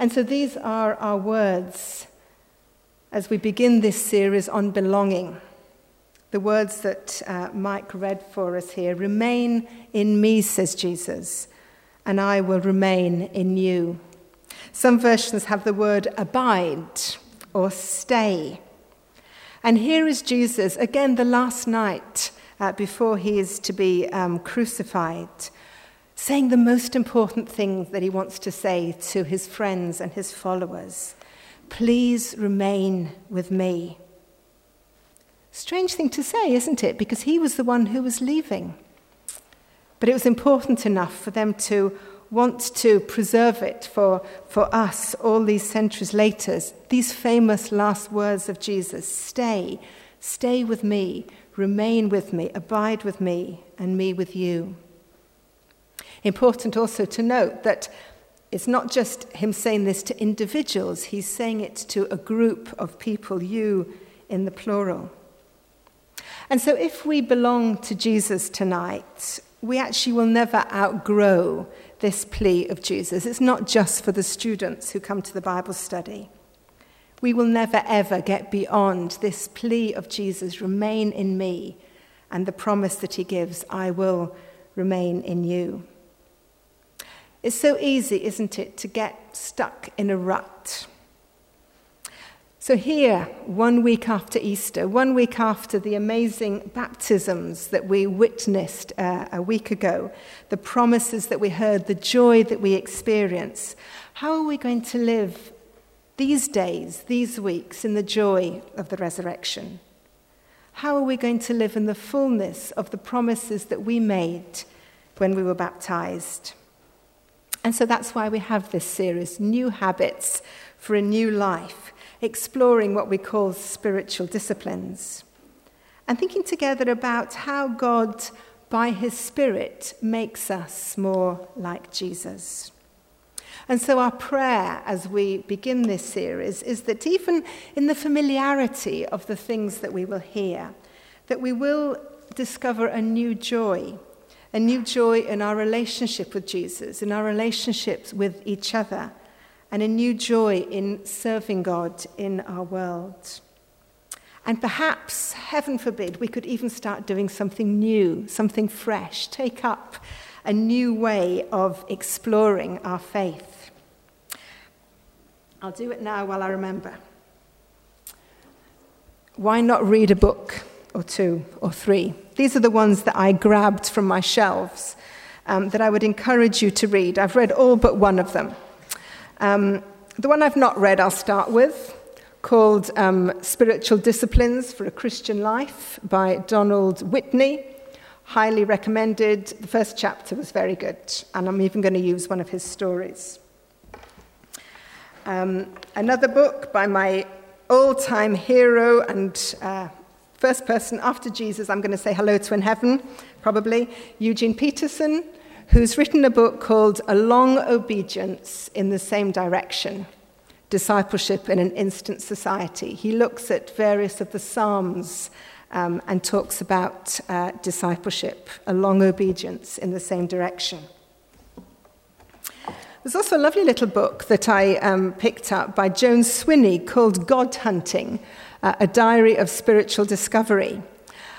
And so these are our words as we begin this series on belonging. The words that uh, Mike read for us here Remain in me, says Jesus, and I will remain in you. Some versions have the word abide or stay. And here is Jesus, again, the last night uh, before he is to be um, crucified, saying the most important thing that he wants to say to his friends and his followers Please remain with me. Strange thing to say, isn't it? Because he was the one who was leaving. But it was important enough for them to want to preserve it for, for us all these centuries later. These famous last words of Jesus stay, stay with me, remain with me, abide with me, and me with you. Important also to note that it's not just him saying this to individuals, he's saying it to a group of people, you in the plural. And so, if we belong to Jesus tonight, we actually will never outgrow this plea of Jesus. It's not just for the students who come to the Bible study. We will never, ever get beyond this plea of Jesus remain in me, and the promise that he gives I will remain in you. It's so easy, isn't it, to get stuck in a rut so, here, one week after Easter, one week after the amazing baptisms that we witnessed uh, a week ago, the promises that we heard, the joy that we experience, how are we going to live these days, these weeks, in the joy of the resurrection? How are we going to live in the fullness of the promises that we made when we were baptized? And so that's why we have this series, New Habits for a New Life exploring what we call spiritual disciplines, and thinking together about how God, by His Spirit, makes us more like Jesus. And so, our prayer as we begin this series is that even in the familiarity of the things that we will hear, that we will discover a new joy, a new joy in our relationship with Jesus, in our relationships with each other, and a new joy in serving God in our world. And perhaps, heaven forbid, we could even start doing something new, something fresh, take up a new way of exploring our faith. I'll do it now while I remember. Why not read a book or two or three? These are the ones that I grabbed from my shelves um, that I would encourage you to read. I've read all but one of them. Um, the one I've not read, I'll start with, called um, Spiritual Disciplines for a Christian Life by Donald Whitney. Highly recommended. The first chapter was very good, and I'm even going to use one of his stories. Um, another book by my all time hero and uh, first person after Jesus, I'm going to say hello to in heaven, probably, Eugene Peterson who's written a book called A Long Obedience in the Same Direction Discipleship in an Instant Society. He looks at various of the Psalms um, and talks about uh, discipleship, a long obedience in the same direction. There's also a lovely little book that I um, picked up by Joan Swinney called God Hunting, uh, a diary of spiritual discovery.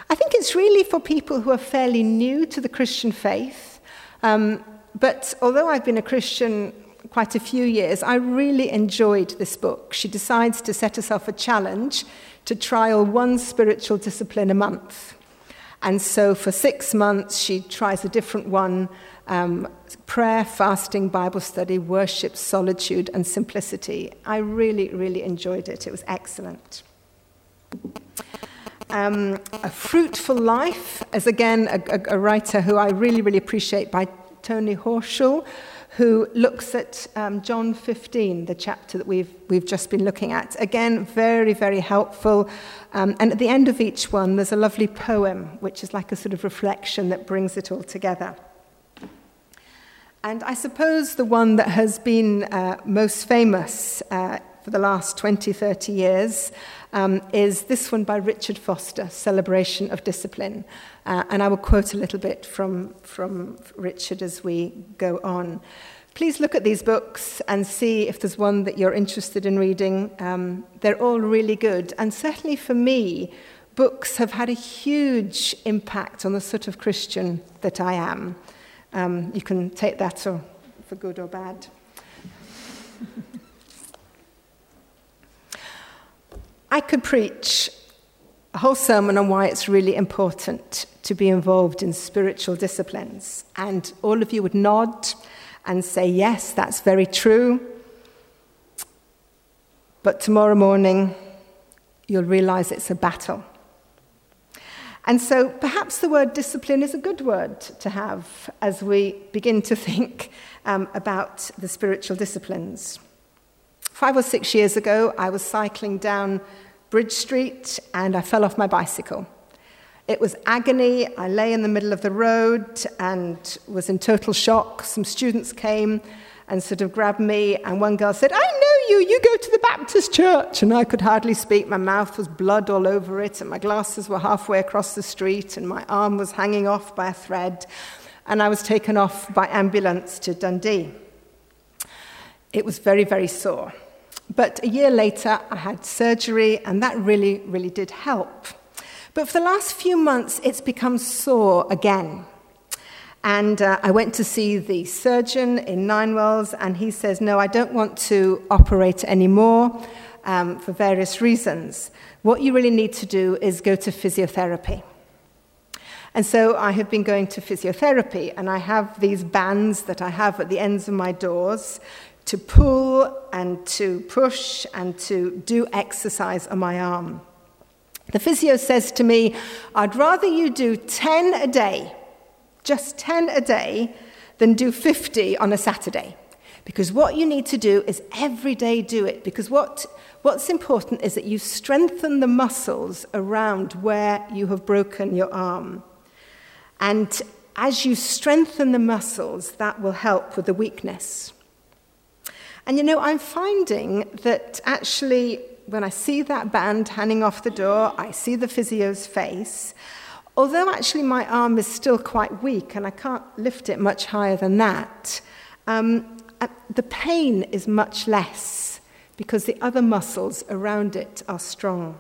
I think it's really for people who are fairly new to the Christian faith um, but although I've been a Christian quite a few years, I really enjoyed this book. She decides to set herself a challenge to trial one spiritual discipline a month. And so for six months, she tries a different one um, prayer, fasting, Bible study, worship, solitude, and simplicity. I really, really enjoyed it. It was excellent. Um, a Fruitful Life, as again a, a, a, writer who I really, really appreciate by Tony Horsfall, who looks at um, John 15, the chapter that we've, we've just been looking at. Again, very, very helpful. Um, and at the end of each one, there's a lovely poem, which is like a sort of reflection that brings it all together. And I suppose the one that has been uh, most famous uh, for the last 20, 30 years um, is this one by Richard Foster, Celebration of Discipline. Uh, and I will quote a little bit from, from Richard as we go on. Please look at these books and see if there's one that you're interested in reading. Um, they're all really good. And certainly for me, books have had a huge impact on the sort of Christian that I am. Um, you can take that or, for good or bad. I could preach a whole sermon on why it's really important to be involved in spiritual disciplines. And all of you would nod and say, Yes, that's very true. But tomorrow morning, you'll realize it's a battle. And so perhaps the word discipline is a good word to have as we begin to think um, about the spiritual disciplines. Five or six years ago, I was cycling down Bridge Street and I fell off my bicycle. It was agony. I lay in the middle of the road and was in total shock. Some students came and sort of grabbed me, and one girl said, I know you, you go to the Baptist church. And I could hardly speak. My mouth was blood all over it, and my glasses were halfway across the street, and my arm was hanging off by a thread. And I was taken off by ambulance to Dundee. It was very, very sore. But a year later, I had surgery, and that really, really did help. But for the last few months, it's become sore again. And uh, I went to see the surgeon in Ninewells, and he says, No, I don't want to operate anymore um, for various reasons. What you really need to do is go to physiotherapy. And so I have been going to physiotherapy, and I have these bands that I have at the ends of my doors to pull and to push and to do exercise on my arm. The physio says to me, I'd rather you do 10 a day, just 10 a day, than do 50 on a Saturday. Because what you need to do is every day do it. Because what, what's important is that you strengthen the muscles around where you have broken your arm. And as you strengthen the muscles, that will help with the weakness. And you know, I'm finding that actually when I see that band hanging off the door, I see the physio's face. Although actually my arm is still quite weak and I can't lift it much higher than that, um, uh, the pain is much less because the other muscles around it are strong.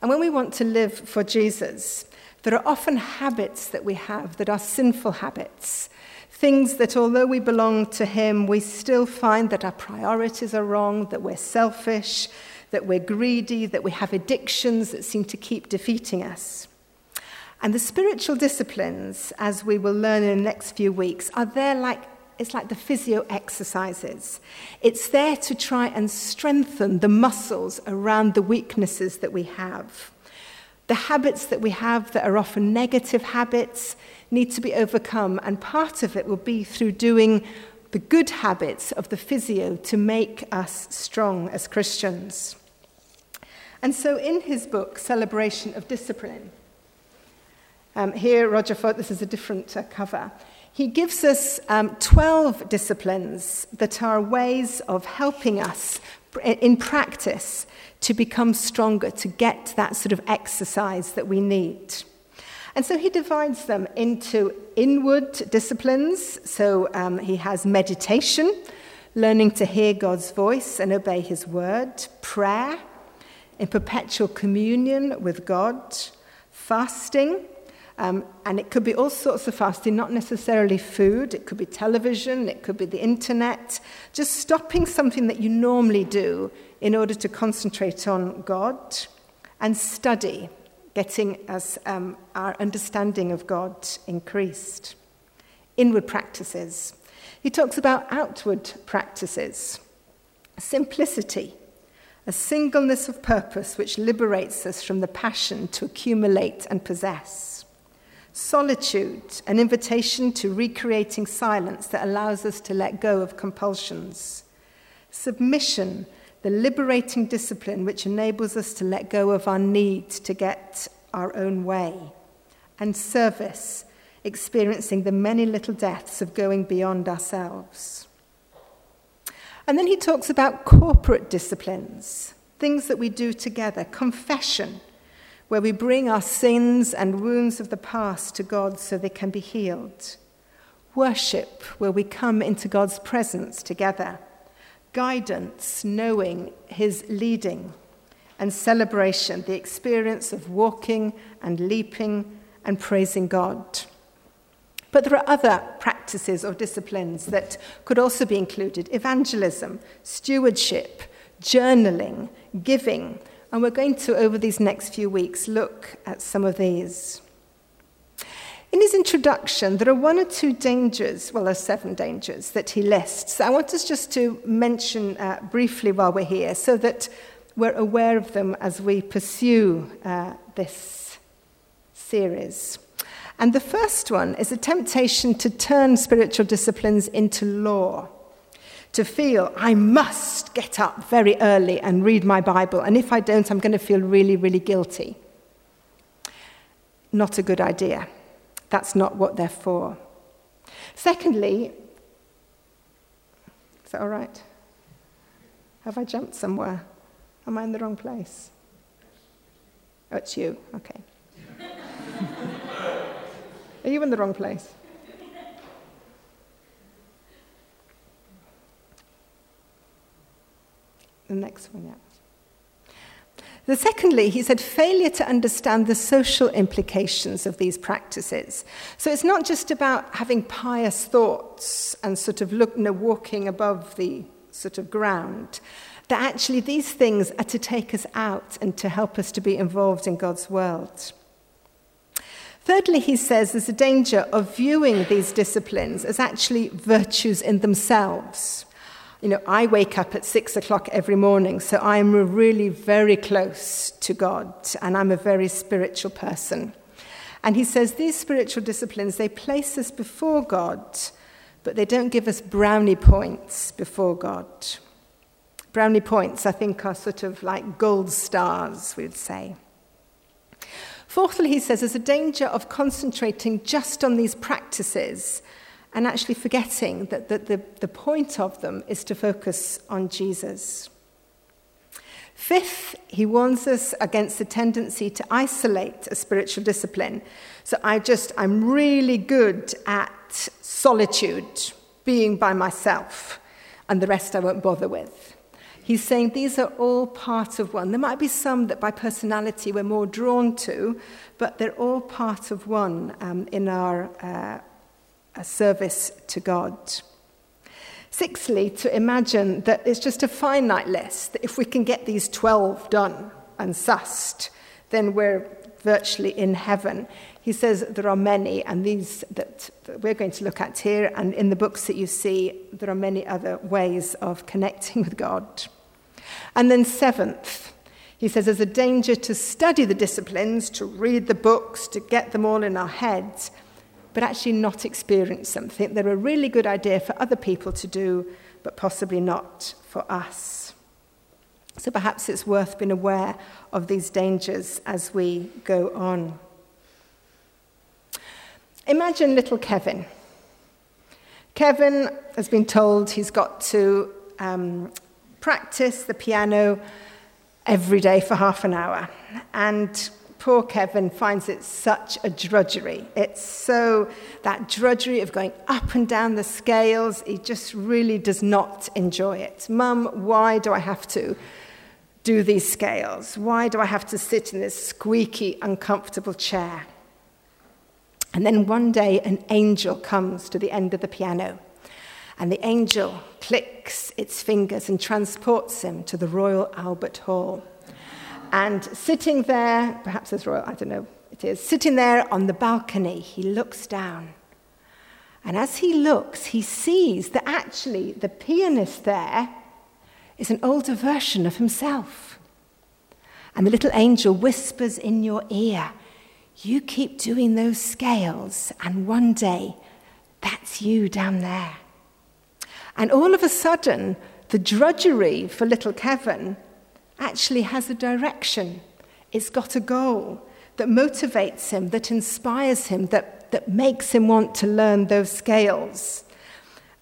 And when we want to live for Jesus, there are often habits that we have that are sinful habits. Things that, although we belong to Him, we still find that our priorities are wrong, that we're selfish, that we're greedy, that we have addictions that seem to keep defeating us. And the spiritual disciplines, as we will learn in the next few weeks, are there like it's like the physio exercises. It's there to try and strengthen the muscles around the weaknesses that we have. The habits that we have that are often negative habits need to be overcome, and part of it will be through doing the good habits of the physio to make us strong as Christians. And so, in his book, Celebration of Discipline, um, here, Roger Ford, this is a different uh, cover. He gives us um, 12 disciplines that are ways of helping us in practice to become stronger, to get that sort of exercise that we need. And so he divides them into inward disciplines. So um, he has meditation, learning to hear God's voice and obey his word, prayer, in perpetual communion with God, fasting. Um, and it could be all sorts of fasting, not necessarily food. It could be television, it could be the internet. Just stopping something that you normally do in order to concentrate on God and study getting us um, our understanding of God increased. Inward practices. He talks about outward practices. Simplicity, a singleness of purpose which liberates us from the passion to accumulate and possess. Solitude, an invitation to recreating silence that allows us to let go of compulsions. Submission, the liberating discipline which enables us to let go of our need to get our own way, and service, experiencing the many little deaths of going beyond ourselves. And then he talks about corporate disciplines, things that we do together, confession, where we bring our sins and wounds of the past to God so they can be healed. worship, where we come into God's presence together, guidance, knowing His leading, and celebration, the experience of walking and leaping and praising God. But there are other practices or disciplines that could also be included evangelism, stewardship, journaling, giving. And we're going to, over these next few weeks, look at some of these. In his introduction, there are one or two dangers, well, there are seven dangers that he lists. I want us just to mention uh, briefly while we're here so that we're aware of them as we pursue uh, this series. And the first one is a temptation to turn spiritual disciplines into law. To feel, I must get up very early and read my Bible, and if I don't, I'm going to feel really, really guilty. Not a good idea. That's not what they're for. Secondly, is that all right? Have I jumped somewhere? Am I in the wrong place? Oh, it's you. Okay. Are you in the wrong place? The next one, yeah. The secondly, he said failure to understand the social implications of these practices. So it's not just about having pious thoughts and sort of look, you know, walking above the sort of ground. That actually these things are to take us out and to help us to be involved in God's world. Thirdly, he says there's a danger of viewing these disciplines as actually virtues in themselves. You know, I wake up at six o'clock every morning, so I'm really very close to God, and I'm a very spiritual person. And he says these spiritual disciplines, they place us before God, but they don't give us brownie points before God. Brownie points, I think, are sort of like gold stars, we would say. Fourthly, he says there's a danger of concentrating just on these practices and actually forgetting that, that the, the point of them is to focus on Jesus. Fifth, he warns us against the tendency to isolate a spiritual discipline. So I just, I'm really good at solitude, being by myself, and the rest I won't bother with. He's saying these are all part of one. There might be some that by personality we're more drawn to, but they're all part of one um, in our uh, a service to God. Sixthly, to imagine that it's just a finite list, that if we can get these 12 done and sussed, then we're virtually in heaven. He says there are many, and these that, that we're going to look at here, and in the books that you see, there are many other ways of connecting with God. And then, seventh, he says there's a danger to study the disciplines, to read the books, to get them all in our heads, but actually not experience something. They're a really good idea for other people to do, but possibly not for us. So perhaps it's worth being aware of these dangers as we go on. Imagine little Kevin. Kevin has been told he's got to um, practice the piano every day for half an hour. And poor Kevin finds it such a drudgery. It's so that drudgery of going up and down the scales, he just really does not enjoy it. Mum, why do I have to do these scales? Why do I have to sit in this squeaky, uncomfortable chair? And then one day, an angel comes to the end of the piano, and the angel clicks its fingers and transports him to the Royal Albert Hall. And sitting there, perhaps as royal, I don't know, it is, sitting there on the balcony, he looks down. And as he looks, he sees that actually the pianist there is an older version of himself. And the little angel whispers in your ear, You keep doing those scales, and one day that's you down there. And all of a sudden, the drudgery for little Kevin actually has a direction. It's got a goal that motivates him, that inspires him, that, that makes him want to learn those scales.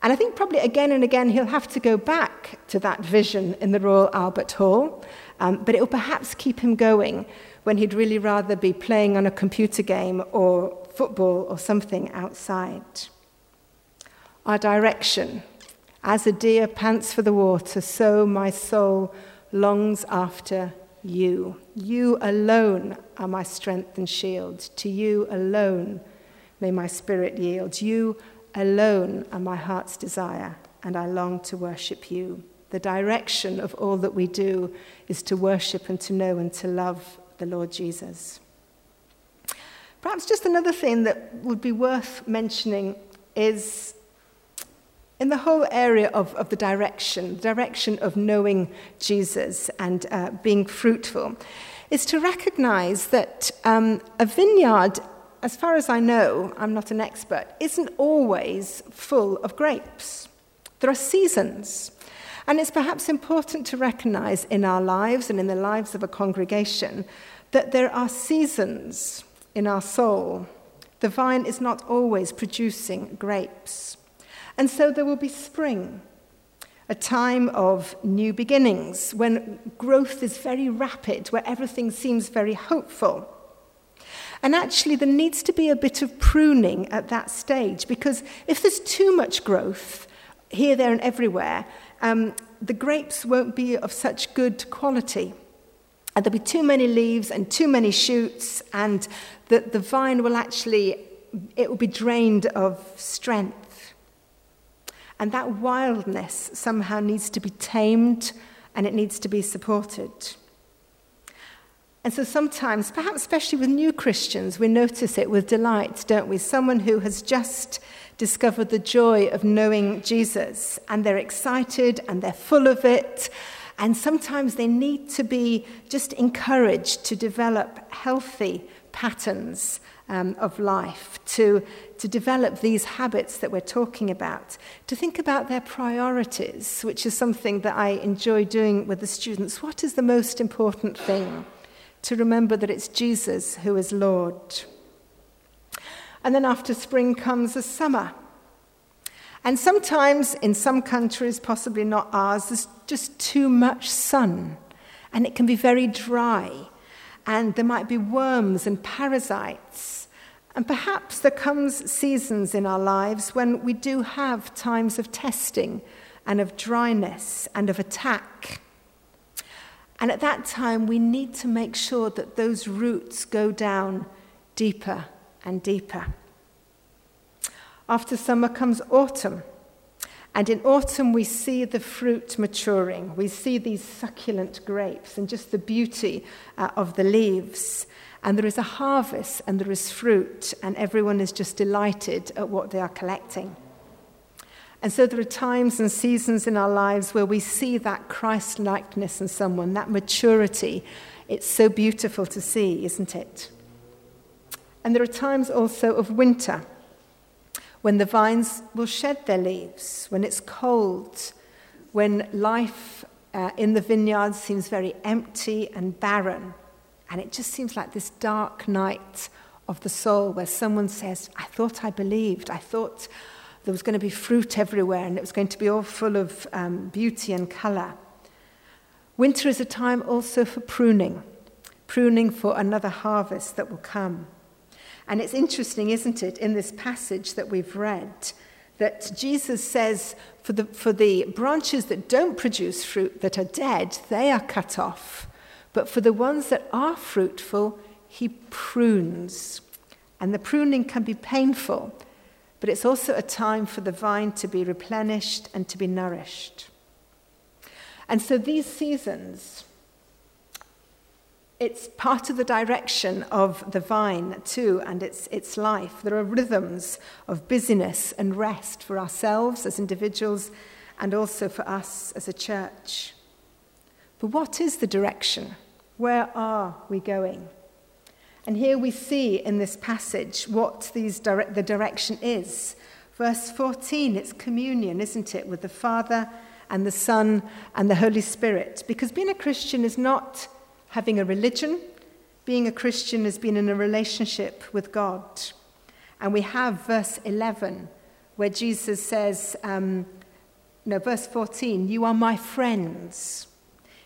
And I think probably again and again he'll have to go back to that vision in the Royal Albert Hall, um, but it will perhaps keep him going when he'd really rather be playing on a computer game or football or something outside. our direction. As a deer pants for the water, so my soul longs after you. You alone are my strength and shield. To you alone may my spirit yield. You alone are my heart's desire, and I long to worship you. The direction of all that we do is to worship and to know and to love the Lord Jesus. Perhaps just another thing that would be worth mentioning is in the whole area of, of the direction, the direction of knowing Jesus and uh, being fruitful, is to recognize that um, a vineyard, as far as I know, I'm not an expert, isn't always full of grapes. There are seasons. And it's perhaps important to recognize in our lives and in the lives of a congregation that there are seasons in our soul. The vine is not always producing grapes. And so there will be spring, a time of new beginnings, when growth is very rapid, where everything seems very hopeful. And actually, there needs to be a bit of pruning at that stage, because if there's too much growth here, there, and everywhere, um, the grapes won't be of such good quality. And there'll be too many leaves and too many shoots, and the, the vine will actually, it will be drained of strength. And that wildness somehow needs to be tamed and it needs to be supported. And so sometimes, perhaps especially with new Christians, we notice it with delight, don't we? Someone who has just discovered the joy of knowing Jesus and they're excited and they're full of it. And sometimes they need to be just encouraged to develop healthy patterns um, of life, to, to develop these habits that we're talking about, to think about their priorities, which is something that I enjoy doing with the students. What is the most important thing? To remember that it's Jesus who is Lord. And then after spring comes the summer. And sometimes in some countries, possibly not ours, there's just too much sun. And it can be very dry. And there might be worms and parasites. And perhaps there comes seasons in our lives when we do have times of testing and of dryness and of attack. And at that time, we need to make sure that those roots go down deeper and deeper. After summer comes autumn. And in autumn, we see the fruit maturing. We see these succulent grapes and just the beauty uh, of the leaves. And there is a harvest and there is fruit, and everyone is just delighted at what they are collecting. And so there are times and seasons in our lives where we see that Christ likeness in someone, that maturity. It's so beautiful to see, isn't it? And there are times also of winter when the vines will shed their leaves, when it's cold, when life uh, in the vineyard seems very empty and barren. And it just seems like this dark night of the soul where someone says, I thought I believed, I thought there was going to be fruit everywhere and it was going to be all full of um, beauty and colour. Winter is a time also for pruning, pruning for another harvest that will come. And it's interesting, isn't it, in this passage that we've read, that Jesus says for the, for the branches that don't produce fruit, that are dead, they are cut off. But for the ones that are fruitful, he prunes. And the pruning can be painful but it's also a time for the vine to be replenished and to be nourished. And so these seasons, it's part of the direction of the vine too and its, its life. There are rhythms of busyness and rest for ourselves as individuals and also for us as a church. But what is the direction? Where are we going? And here we see in this passage what these dire- the direction is. Verse 14, it's communion, isn't it, with the Father and the Son and the Holy Spirit. Because being a Christian is not having a religion, being a Christian is being in a relationship with God. And we have verse 11, where Jesus says, um, no, verse 14, you are my friends.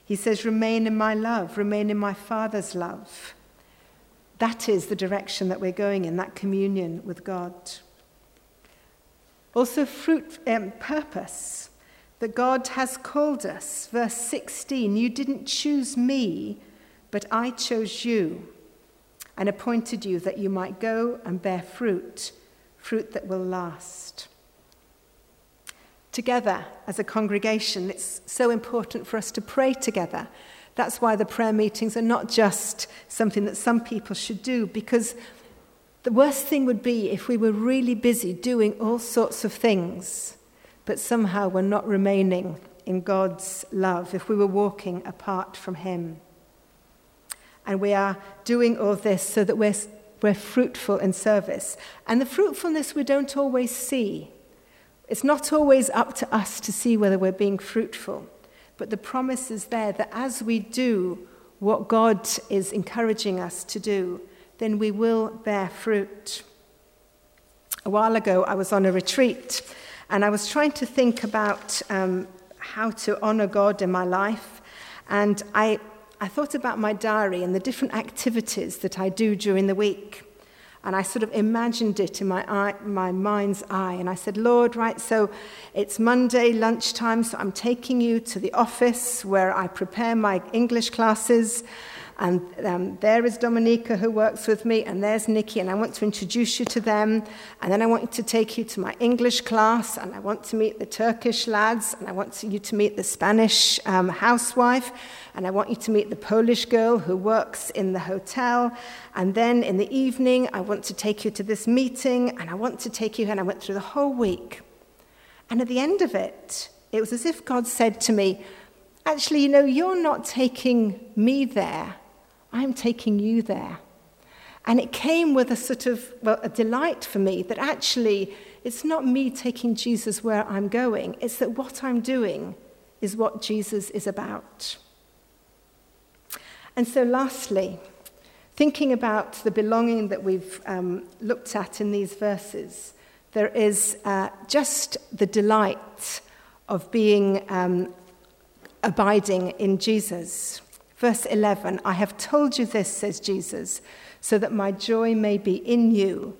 He says, remain in my love, remain in my Father's love. That is the direction that we're going in, that communion with God. Also, fruit, um, purpose, that God has called us. Verse 16 You didn't choose me, but I chose you and appointed you that you might go and bear fruit, fruit that will last. Together as a congregation, it's so important for us to pray together. That's why the prayer meetings are not just something that some people should do, because the worst thing would be if we were really busy doing all sorts of things, but somehow we're not remaining in God's love, if we were walking apart from Him. And we are doing all this so that we're, we're fruitful in service. And the fruitfulness we don't always see. It's not always up to us to see whether we're being fruitful, but the promise is there that as we do what God is encouraging us to do, then we will bear fruit. A while ago, I was on a retreat and I was trying to think about um, how to honor God in my life. And I, I thought about my diary and the different activities that I do during the week. And I sort of imagined it in my, eye, my mind's eye. And I said, Lord, right, so it's Monday lunchtime, so I'm taking you to the office where I prepare my English classes. And um, there is Dominica who works with me, and there's Nikki, and I want to introduce you to them. And then I want to take you to my English class, and I want to meet the Turkish lads, and I want you to meet the Spanish um, housewife, and I want you to meet the Polish girl who works in the hotel. And then in the evening, I want to take you to this meeting, and I want to take you, and I went through the whole week. And at the end of it, it was as if God said to me, Actually, you know, you're not taking me there I'm taking you there. And it came with a sort of, well, a delight for me that actually it's not me taking Jesus where I'm going, it's that what I'm doing is what Jesus is about. And so, lastly, thinking about the belonging that we've um, looked at in these verses, there is uh, just the delight of being um, abiding in Jesus. Verse 11 I have told you this, says Jesus, so that my joy may be in you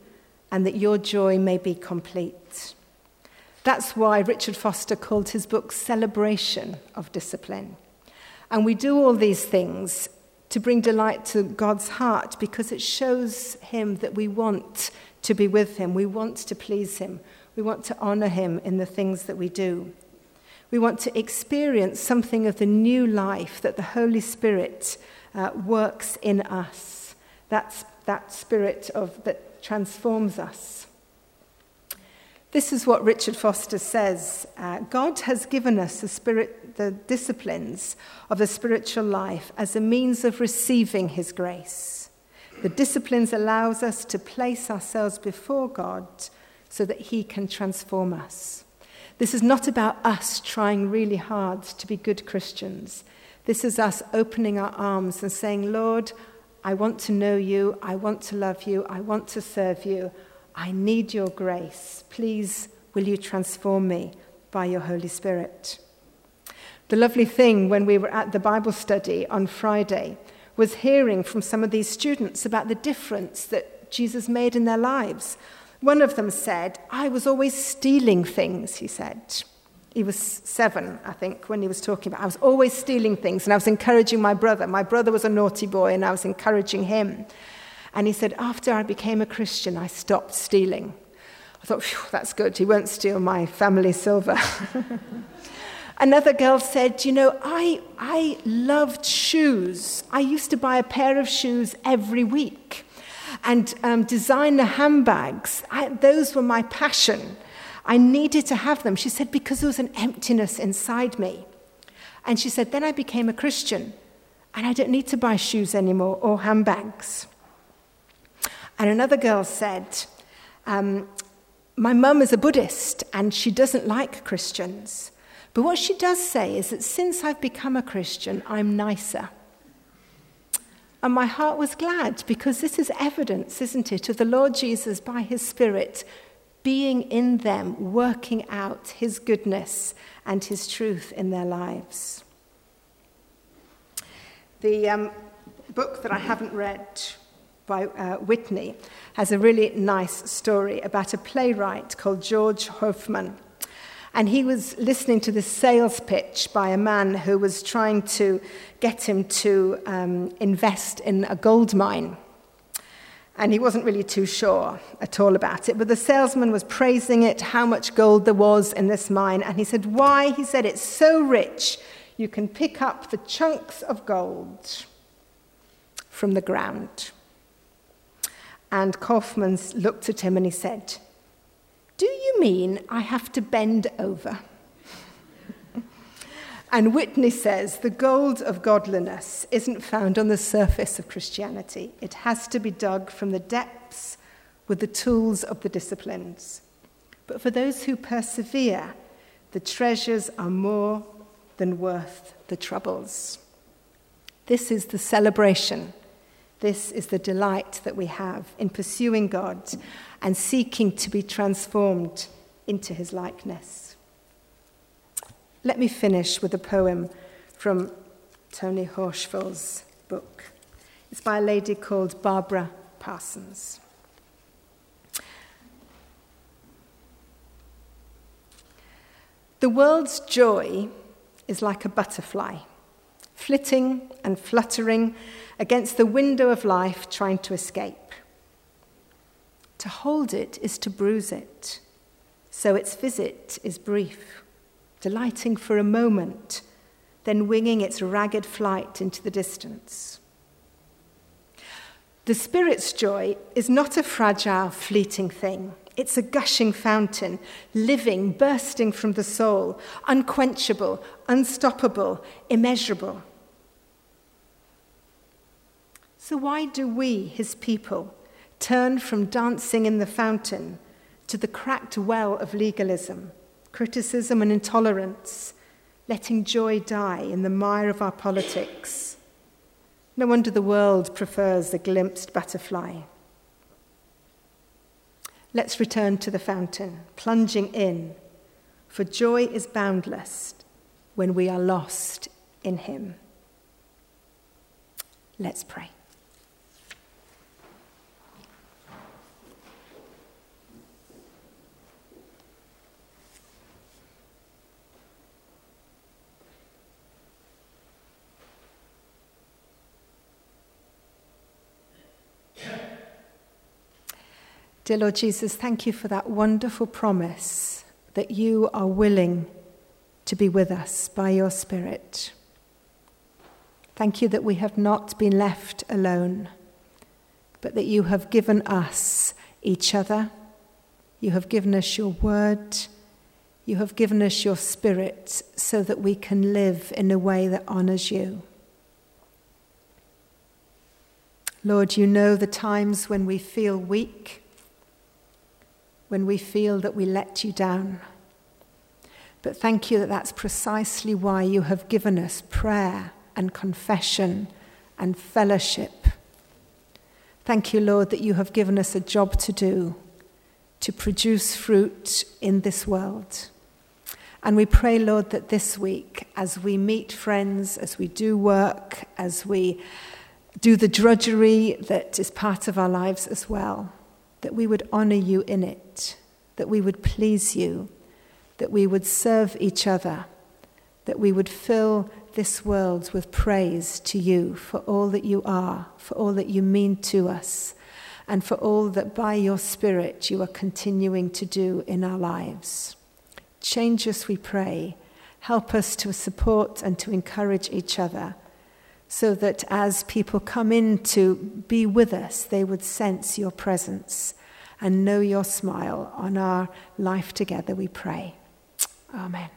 and that your joy may be complete. That's why Richard Foster called his book Celebration of Discipline. And we do all these things to bring delight to God's heart because it shows him that we want to be with him, we want to please him, we want to honor him in the things that we do. We want to experience something of the new life that the Holy Spirit uh, works in us. That's that spirit of, that transforms us. This is what Richard Foster says uh, God has given us the, spirit, the disciplines of the spiritual life as a means of receiving his grace. The disciplines allows us to place ourselves before God so that he can transform us. This is not about us trying really hard to be good Christians. This is us opening our arms and saying, Lord, I want to know you. I want to love you. I want to serve you. I need your grace. Please, will you transform me by your Holy Spirit? The lovely thing when we were at the Bible study on Friday was hearing from some of these students about the difference that Jesus made in their lives. One of them said, I was always stealing things, he said. He was seven, I think, when he was talking about. I was always stealing things, and I was encouraging my brother. My brother was a naughty boy, and I was encouraging him. And he said, After I became a Christian, I stopped stealing. I thought, that's good. He won't steal my family silver. Another girl said, You know, I, I loved shoes. I used to buy a pair of shoes every week and um, designer handbags. I, those were my passion. I needed to have them. She said, because there was an emptiness inside me. And she said, then I became a Christian and I don't need to buy shoes anymore or handbags. And another girl said, um, My mum is a Buddhist and she doesn't like Christians. But what she does say is that since I've become a Christian, I'm nicer. And my heart was glad because this is evidence, isn't it, of the Lord Jesus by his Spirit being in them, working out his goodness and his truth in their lives. The um, book that I haven't read by uh, Whitney has a really nice story about a playwright called George Kaufman. And he was listening to this sales pitch by a man who was trying to get him to um, invest in a gold mine. And he wasn't really too sure at all about it. But the salesman was praising it, how much gold there was in this mine. And he said, Why? He said, It's so rich, you can pick up the chunks of gold from the ground. And Kaufman looked at him and he said, Do you mean I have to bend over? and Whitney says the gold of godliness isn't found on the surface of Christianity, it has to be dug from the depths with the tools of the disciplines. But for those who persevere, the treasures are more than worth the troubles. This is the celebration this is the delight that we have in pursuing God and seeking to be transformed into his likeness. Let me finish with a poem from Tony Horsfall's book. It's by a lady called Barbara Parsons. The world's joy is like a butterfly, flitting and fluttering against the window of life trying to escape. To hold it is to bruise it, so its visit is brief, delighting for a moment, then winging its ragged flight into the distance. The Spirit's joy is not a fragile, fleeting thing. It's a gushing fountain, living, bursting from the soul, unquenchable, unstoppable, immeasurable. So, why do we, his people, turn from dancing in the fountain to the cracked well of legalism, criticism, and intolerance, letting joy die in the mire of our politics? No wonder the world prefers the glimpsed butterfly. Let's return to the fountain, plunging in, for joy is boundless when we are lost in Him. Let's pray. Dear Lord Jesus, thank you for that wonderful promise that you are willing to be with us by your Spirit. Thank you that we have not been left alone, but that you have given us each other. You have given us your word. You have given us your spirit so that we can live in a way that honors you. Lord, you know the times when we feel weak when we feel that we let you down. But thank you that that's precisely why you have given us prayer and confession and fellowship. Thank you, Lord, that you have given us a job to do to produce fruit in this world. And we pray, Lord, that this week, as we meet friends, as we do work, as we do the drudgery that is part of our lives as well, that we would honor you in it, that we would please you, that we would serve each other, that we would fill this world with praise to you for all that you are, for all that you mean to us, and for all that by your Spirit you are continuing to do in our lives. Change us, we pray. Help us to support and to encourage each other so that as people come in to be with us, they would sense your presence and know your smile on our life together, we pray. Amen.